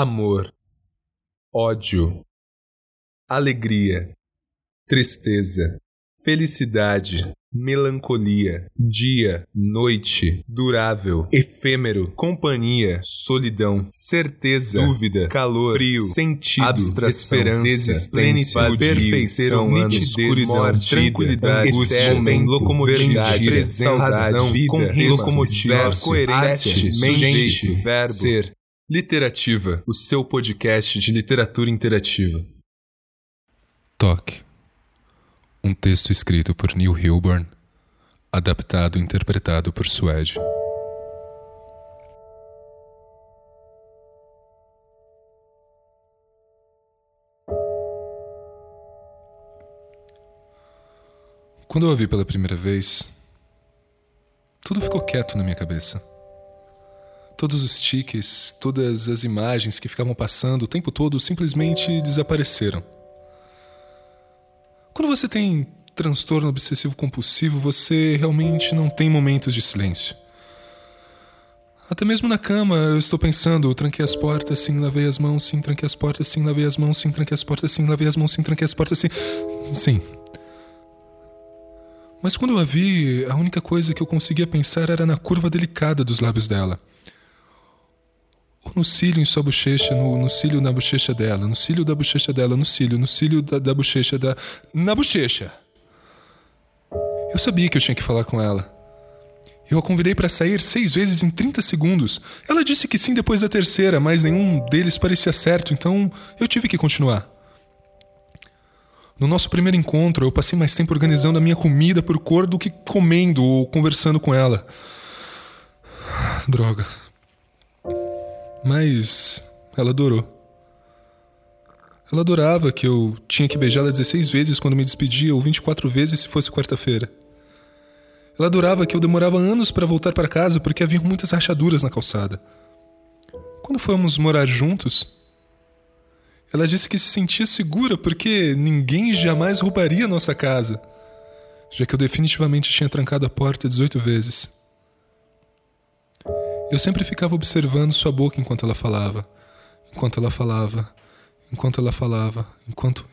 amor, ódio, alegria, tristeza, felicidade, melancolia, dia, noite, durável, efêmero, companhia, solidão, certeza, dúvida, calor, frio, sentido, abstração, esperança, existência, perfeição, nitidez, morte, tranquilidade, angústia, momento, locomotividade, presença, razão, vida, com locomotiva, coerência, mente, verbo, ser. Literativa, o seu podcast de literatura interativa. Toque. Um texto escrito por Neil Hilborn, adaptado e interpretado por Suede. Quando eu a vi pela primeira vez, tudo ficou quieto na minha cabeça. Todos os tiques, todas as imagens que ficavam passando o tempo todo simplesmente desapareceram. Quando você tem transtorno obsessivo compulsivo, você realmente não tem momentos de silêncio. Até mesmo na cama, eu estou pensando, tranquei as portas, sim, lavei as mãos, sim, tranquei as portas, sim, lavei as mãos, sim, tranquei as portas, sim, lavei as mãos, sim, tranquei as portas, sim. Sim. Mas quando eu a vi, a única coisa que eu conseguia pensar era na curva delicada dos lábios dela ou no cílio em sua bochecha, no, no cílio na bochecha dela, no cílio da bochecha dela, no cílio, no cílio da, da bochecha da. na bochecha! Eu sabia que eu tinha que falar com ela. Eu a convidei para sair seis vezes em 30 segundos. Ela disse que sim depois da terceira, mas nenhum deles parecia certo, então eu tive que continuar. No nosso primeiro encontro, eu passei mais tempo organizando a minha comida por cor do que comendo ou conversando com ela. Droga. Mas ela adorou. Ela adorava que eu tinha que beijá-la 16 vezes quando me despedia ou 24 vezes se fosse quarta-feira. Ela adorava que eu demorava anos para voltar para casa porque havia muitas rachaduras na calçada. Quando fomos morar juntos, ela disse que se sentia segura porque ninguém jamais roubaria nossa casa, já que eu definitivamente tinha trancado a porta 18 vezes. Eu sempre ficava observando sua boca enquanto ela falava, enquanto ela falava, enquanto ela falava, enquanto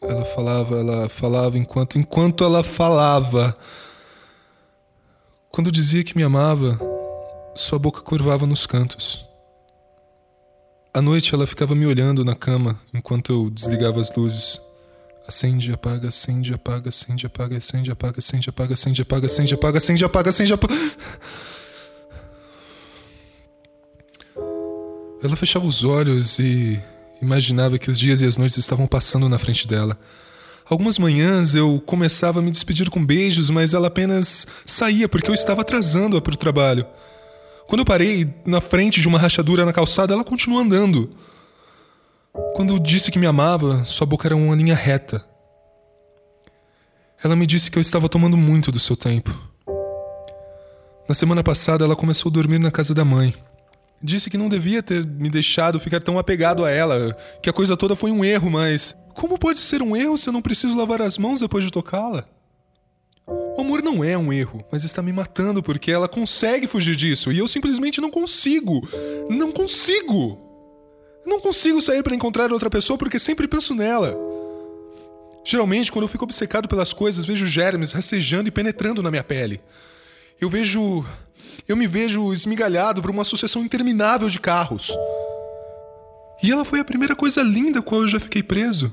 ela falava, ela falava, enquanto enquanto ela falava. Quando dizia que me amava, sua boca curvava nos cantos. À noite ela ficava me olhando na cama enquanto eu desligava as luzes. Acende, apaga, acende, apaga, acende, apaga, acende, apaga, acende, apaga, acende, apaga, acende, apaga, acende, apaga, acende, apaga. Ela fechava os olhos e imaginava que os dias e as noites estavam passando na frente dela. Algumas manhãs eu começava a me despedir com beijos, mas ela apenas saía porque eu estava atrasando-a para o trabalho. Quando eu parei na frente de uma rachadura na calçada, ela continuou andando. Quando disse que me amava, sua boca era uma linha reta. Ela me disse que eu estava tomando muito do seu tempo. Na semana passada, ela começou a dormir na casa da mãe. Disse que não devia ter me deixado ficar tão apegado a ela, que a coisa toda foi um erro, mas. Como pode ser um erro se eu não preciso lavar as mãos depois de tocá-la? O amor não é um erro, mas está me matando porque ela consegue fugir disso e eu simplesmente não consigo. Não consigo! Não consigo sair para encontrar outra pessoa porque sempre penso nela. Geralmente, quando eu fico obcecado pelas coisas, vejo germes rastejando e penetrando na minha pele. Eu vejo eu me vejo esmigalhado por uma sucessão interminável de carros. E ela foi a primeira coisa linda com a qual eu já fiquei preso.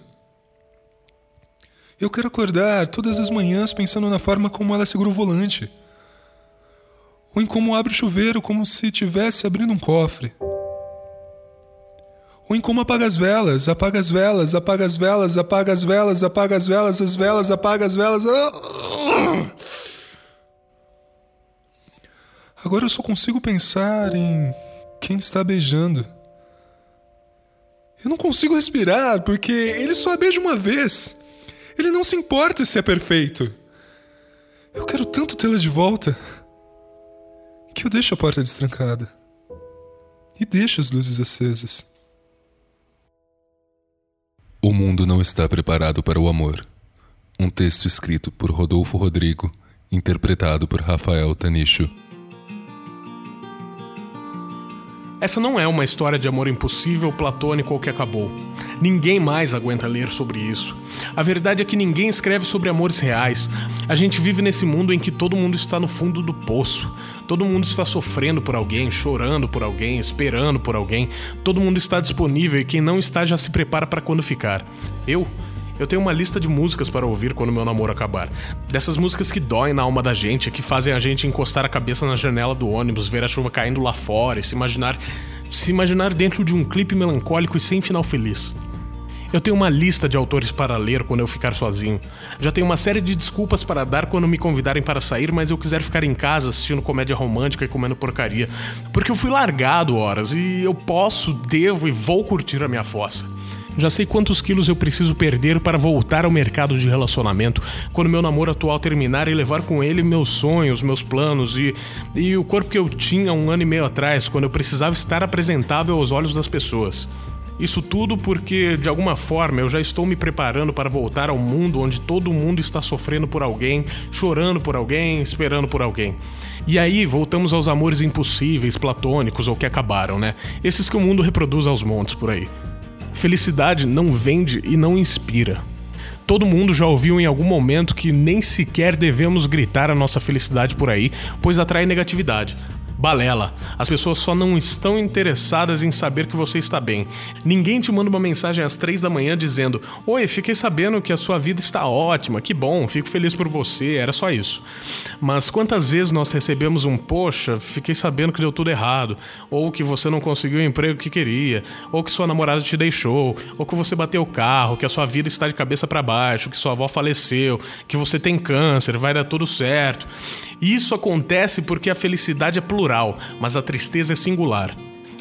Eu quero acordar todas as manhãs pensando na forma como ela segura o volante. Ou em como abre o chuveiro como se estivesse abrindo um cofre. Ou em como apaga as velas, apaga as velas, apaga as velas, apaga as velas, apaga as velas, as velas, apaga as velas. Ah! Agora eu só consigo pensar em quem está beijando. Eu não consigo respirar porque ele só beija uma vez. Ele não se importa se é perfeito. Eu quero tanto tê-la de volta que eu deixo a porta destrancada e deixo as luzes acesas. O mundo não está preparado para o amor. Um texto escrito por Rodolfo Rodrigo, interpretado por Rafael Tanicho. Essa não é uma história de amor impossível, platônico ou que acabou. Ninguém mais aguenta ler sobre isso. A verdade é que ninguém escreve sobre amores reais. A gente vive nesse mundo em que todo mundo está no fundo do poço. Todo mundo está sofrendo por alguém, chorando por alguém, esperando por alguém. Todo mundo está disponível e quem não está já se prepara para quando ficar. Eu eu tenho uma lista de músicas para ouvir quando meu namoro acabar. Dessas músicas que doem na alma da gente, que fazem a gente encostar a cabeça na janela do ônibus, ver a chuva caindo lá fora e se imaginar se imaginar dentro de um clipe melancólico e sem final feliz. Eu tenho uma lista de autores para ler quando eu ficar sozinho. Já tenho uma série de desculpas para dar quando me convidarem para sair, mas eu quiser ficar em casa assistindo comédia romântica e comendo porcaria. Porque eu fui largado horas e eu posso, devo e vou curtir a minha fossa. Já sei quantos quilos eu preciso perder para voltar ao mercado de relacionamento quando meu namoro atual terminar e levar com ele meus sonhos, meus planos e, e o corpo que eu tinha um ano e meio atrás, quando eu precisava estar apresentável aos olhos das pessoas. Isso tudo porque, de alguma forma, eu já estou me preparando para voltar ao mundo onde todo mundo está sofrendo por alguém, chorando por alguém, esperando por alguém. E aí voltamos aos amores impossíveis, platônicos ou que acabaram, né? Esses que o mundo reproduz aos montes por aí. Felicidade não vende e não inspira. Todo mundo já ouviu em algum momento que nem sequer devemos gritar a nossa felicidade por aí, pois atrai negatividade. Balela. As pessoas só não estão interessadas em saber que você está bem. Ninguém te manda uma mensagem às três da manhã dizendo: Oi, fiquei sabendo que a sua vida está ótima, que bom, fico feliz por você, era só isso. Mas quantas vezes nós recebemos um: Poxa, fiquei sabendo que deu tudo errado, ou que você não conseguiu o emprego que queria, ou que sua namorada te deixou, ou que você bateu o carro, que a sua vida está de cabeça para baixo, que sua avó faleceu, que você tem câncer, vai dar tudo certo. Isso acontece porque a felicidade é plural, mas a tristeza é singular.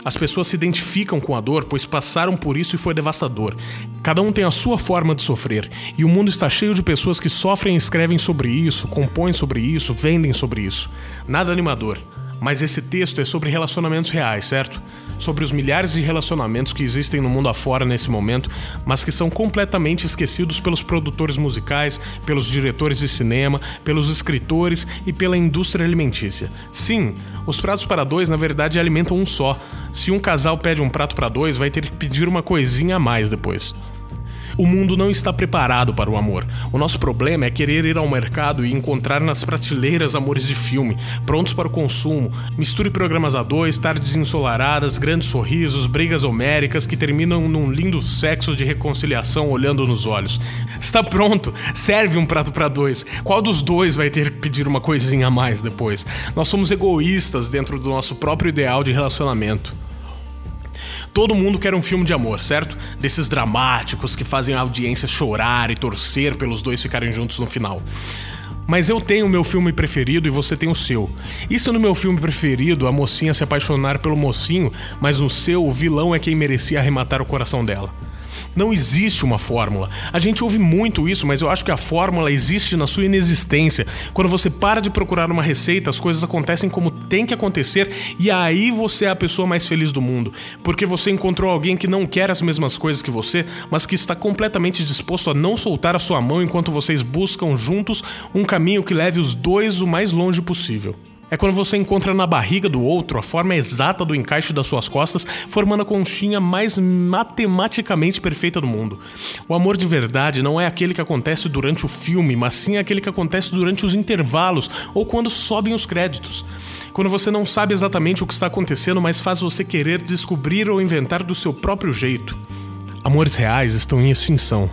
As pessoas se identificam com a dor, pois passaram por isso e foi devastador. Cada um tem a sua forma de sofrer, e o mundo está cheio de pessoas que sofrem e escrevem sobre isso, compõem sobre isso, vendem sobre isso. Nada animador. Mas esse texto é sobre relacionamentos reais, certo? Sobre os milhares de relacionamentos que existem no mundo afora nesse momento, mas que são completamente esquecidos pelos produtores musicais, pelos diretores de cinema, pelos escritores e pela indústria alimentícia. Sim, os pratos para dois na verdade alimentam um só. Se um casal pede um prato para dois, vai ter que pedir uma coisinha a mais depois. O mundo não está preparado para o amor. O nosso problema é querer ir ao mercado e encontrar nas prateleiras amores de filme, prontos para o consumo. Misture programas a dois, tardes ensolaradas, grandes sorrisos, brigas homéricas que terminam num lindo sexo de reconciliação olhando nos olhos. Está pronto, serve um prato para dois. Qual dos dois vai ter que pedir uma coisinha a mais depois? Nós somos egoístas dentro do nosso próprio ideal de relacionamento. Todo mundo quer um filme de amor, certo? Desses dramáticos que fazem a audiência chorar e torcer pelos dois ficarem juntos no final. Mas eu tenho o meu filme preferido e você tem o seu. E se no meu filme preferido a mocinha se apaixonar pelo mocinho, mas no seu o vilão é quem merecia arrematar o coração dela? Não existe uma fórmula. A gente ouve muito isso, mas eu acho que a fórmula existe na sua inexistência. Quando você para de procurar uma receita, as coisas acontecem como tem que acontecer e aí você é a pessoa mais feliz do mundo. Porque você encontrou alguém que não quer as mesmas coisas que você, mas que está completamente disposto a não soltar a sua mão enquanto vocês buscam juntos um caminho que leve os dois o mais longe possível. É quando você encontra na barriga do outro a forma exata do encaixe das suas costas, formando a conchinha mais matematicamente perfeita do mundo. O amor de verdade não é aquele que acontece durante o filme, mas sim aquele que acontece durante os intervalos ou quando sobem os créditos. Quando você não sabe exatamente o que está acontecendo, mas faz você querer descobrir ou inventar do seu próprio jeito. Amores reais estão em extinção.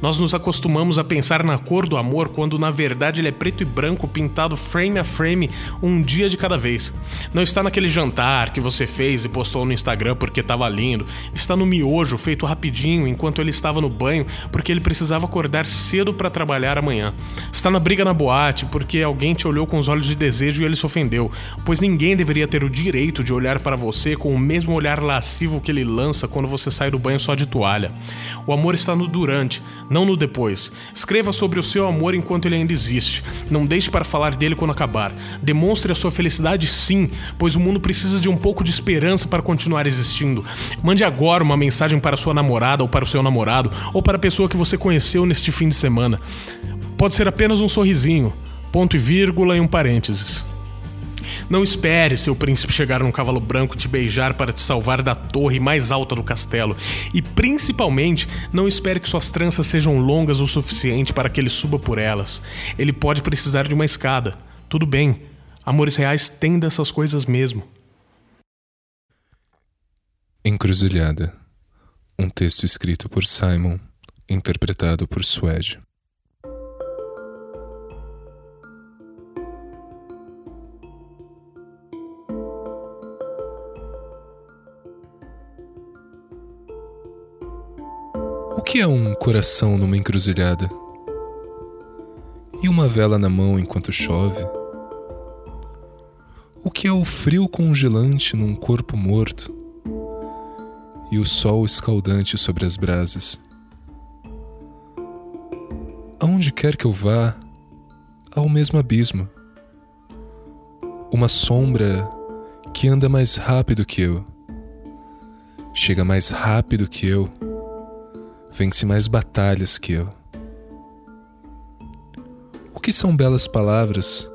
Nós nos acostumamos a pensar na cor do amor quando na verdade ele é preto e branco, pintado frame a frame, um dia de cada vez. Não está naquele jantar que você fez e postou no Instagram porque estava lindo. Está no miojo feito rapidinho enquanto ele estava no banho porque ele precisava acordar cedo para trabalhar amanhã. Está na briga na boate porque alguém te olhou com os olhos de desejo e ele se ofendeu, pois ninguém deveria ter o direito de olhar para você com o mesmo olhar lascivo que ele lança quando você sai do banho só de toalha. O amor está no durante, não no depois. Escreva sobre o seu amor enquanto ele ainda existe. Não deixe para falar dele quando acabar. Demonstre a sua felicidade sim, pois o mundo precisa de um pouco de esperança para continuar existindo. Mande agora uma mensagem para sua namorada ou para o seu namorado ou para a pessoa que você conheceu neste fim de semana. Pode ser apenas um sorrisinho, ponto e vírgula e um parênteses. Não espere seu príncipe chegar num cavalo branco te beijar para te salvar da torre mais alta do castelo. E principalmente, não espere que suas tranças sejam longas o suficiente para que ele suba por elas. Ele pode precisar de uma escada. Tudo bem, amores reais têm dessas coisas mesmo. Encruzilhada. Um texto escrito por Simon, interpretado por Swedge. Que é um coração numa encruzilhada? E uma vela na mão enquanto chove? O que é o frio congelante num corpo morto? E o sol escaldante sobre as brasas? Aonde quer que eu vá, há o mesmo abismo. Uma sombra que anda mais rápido que eu. Chega mais rápido que eu vence mais batalhas que eu. O que são belas palavras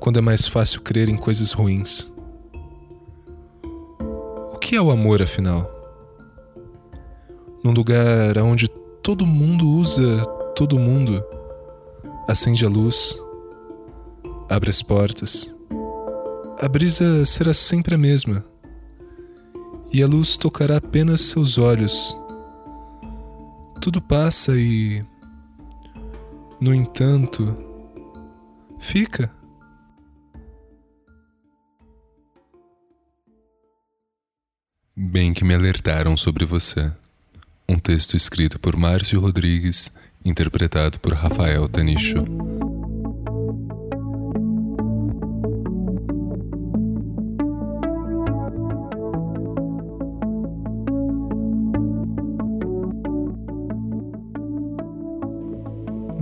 quando é mais fácil crer em coisas ruins? O que é o amor, afinal? Num lugar onde todo mundo usa todo mundo, acende a luz, abre as portas. A brisa será sempre a mesma, e a luz tocará apenas seus olhos tudo passa e. No entanto, fica. Bem que me alertaram sobre você. Um texto escrito por Márcio Rodrigues, interpretado por Rafael Tanicho.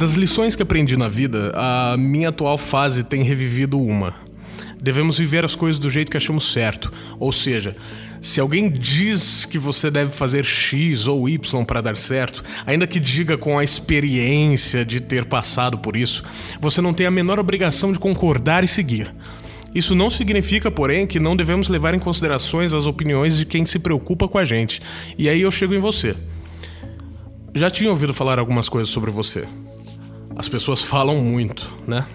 Das lições que aprendi na vida, a minha atual fase tem revivido uma. Devemos viver as coisas do jeito que achamos certo. Ou seja, se alguém diz que você deve fazer X ou Y para dar certo, ainda que diga com a experiência de ter passado por isso, você não tem a menor obrigação de concordar e seguir. Isso não significa, porém, que não devemos levar em considerações as opiniões de quem se preocupa com a gente. E aí eu chego em você. Já tinha ouvido falar algumas coisas sobre você. As pessoas falam muito, né?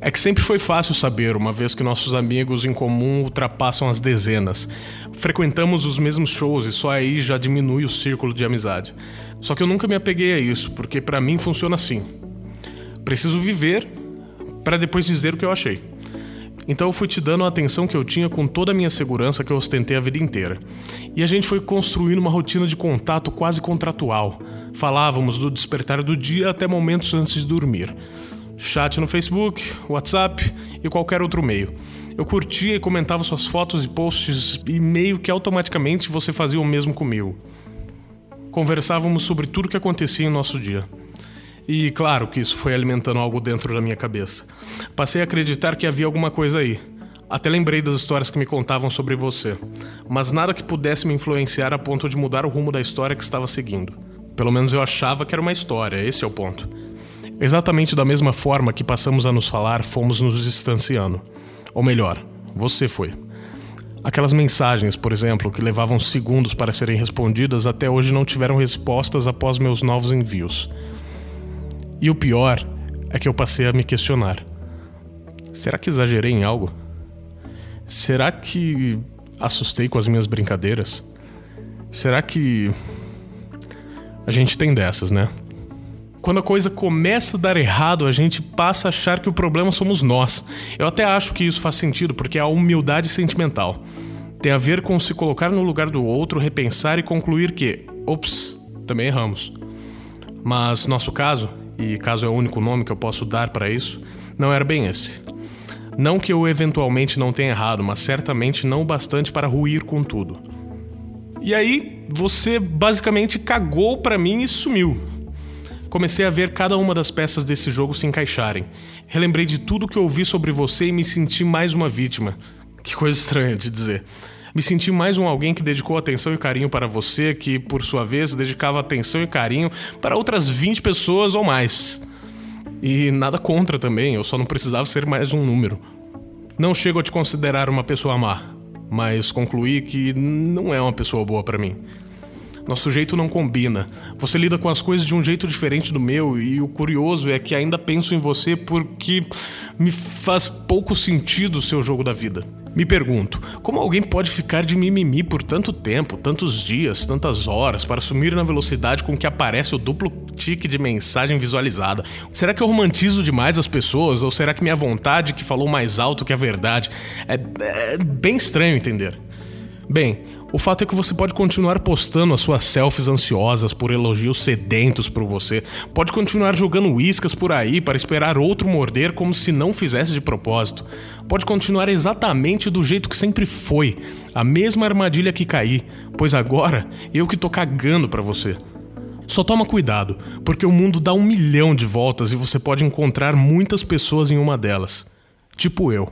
É que sempre foi fácil saber, uma vez que nossos amigos em comum ultrapassam as dezenas. Frequentamos os mesmos shows e só aí já diminui o círculo de amizade. Só que eu nunca me apeguei a isso, porque para mim funciona assim. Preciso viver para depois dizer o que eu achei. Então eu fui te dando a atenção que eu tinha com toda a minha segurança que eu ostentei a vida inteira. E a gente foi construindo uma rotina de contato quase contratual. Falávamos do despertar do dia até momentos antes de dormir. Chat no Facebook, WhatsApp e qualquer outro meio. Eu curtia e comentava suas fotos e posts e meio que automaticamente você fazia o mesmo comigo. Conversávamos sobre tudo que acontecia em nosso dia. E claro que isso foi alimentando algo dentro da minha cabeça. Passei a acreditar que havia alguma coisa aí. Até lembrei das histórias que me contavam sobre você, mas nada que pudesse me influenciar a ponto de mudar o rumo da história que estava seguindo. Pelo menos eu achava que era uma história, esse é o ponto. Exatamente da mesma forma que passamos a nos falar, fomos nos distanciando. Ou melhor, você foi. Aquelas mensagens, por exemplo, que levavam segundos para serem respondidas, até hoje não tiveram respostas após meus novos envios. E o pior é que eu passei a me questionar: será que exagerei em algo? Será que assustei com as minhas brincadeiras? Será que. A gente tem dessas, né? Quando a coisa começa a dar errado, a gente passa a achar que o problema somos nós. Eu até acho que isso faz sentido, porque é a humildade sentimental. Tem a ver com se colocar no lugar do outro, repensar e concluir que, ops, também erramos. Mas nosso caso e caso é o único nome que eu posso dar para isso, não era bem esse. Não que eu eventualmente não tenha errado, mas certamente não o bastante para ruir com tudo. E aí, você basicamente cagou para mim e sumiu. Comecei a ver cada uma das peças desse jogo se encaixarem. Relembrei de tudo que ouvi sobre você e me senti mais uma vítima. Que coisa estranha de dizer. Me senti mais um alguém que dedicou atenção e carinho para você, que, por sua vez, dedicava atenção e carinho para outras 20 pessoas ou mais. E nada contra também, eu só não precisava ser mais um número. Não chego a te considerar uma pessoa má, mas concluí que não é uma pessoa boa para mim. Nosso jeito não combina. Você lida com as coisas de um jeito diferente do meu, e o curioso é que ainda penso em você porque me faz pouco sentido o seu jogo da vida. Me pergunto, como alguém pode ficar de mimimi por tanto tempo, tantos dias, tantas horas, para sumir na velocidade com que aparece o duplo tique de mensagem visualizada? Será que eu romantizo demais as pessoas, ou será que minha vontade que falou mais alto que a verdade? É, é bem estranho entender. Bem, o fato é que você pode continuar postando as suas selfies ansiosas por elogios sedentos por você. Pode continuar jogando uíscas por aí para esperar outro morder como se não fizesse de propósito. Pode continuar exatamente do jeito que sempre foi, a mesma armadilha que caí, pois agora eu que tô cagando para você. Só toma cuidado, porque o mundo dá um milhão de voltas e você pode encontrar muitas pessoas em uma delas. Tipo eu.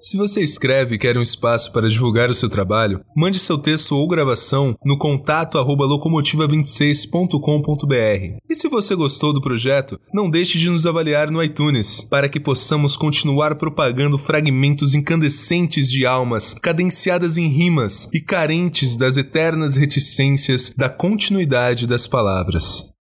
Se você escreve e quer um espaço para divulgar o seu trabalho, mande seu texto ou gravação no contato locomotiva26.com.br. E se você gostou do projeto, não deixe de nos avaliar no iTunes, para que possamos continuar propagando fragmentos incandescentes de almas, cadenciadas em rimas e carentes das eternas reticências da continuidade das palavras.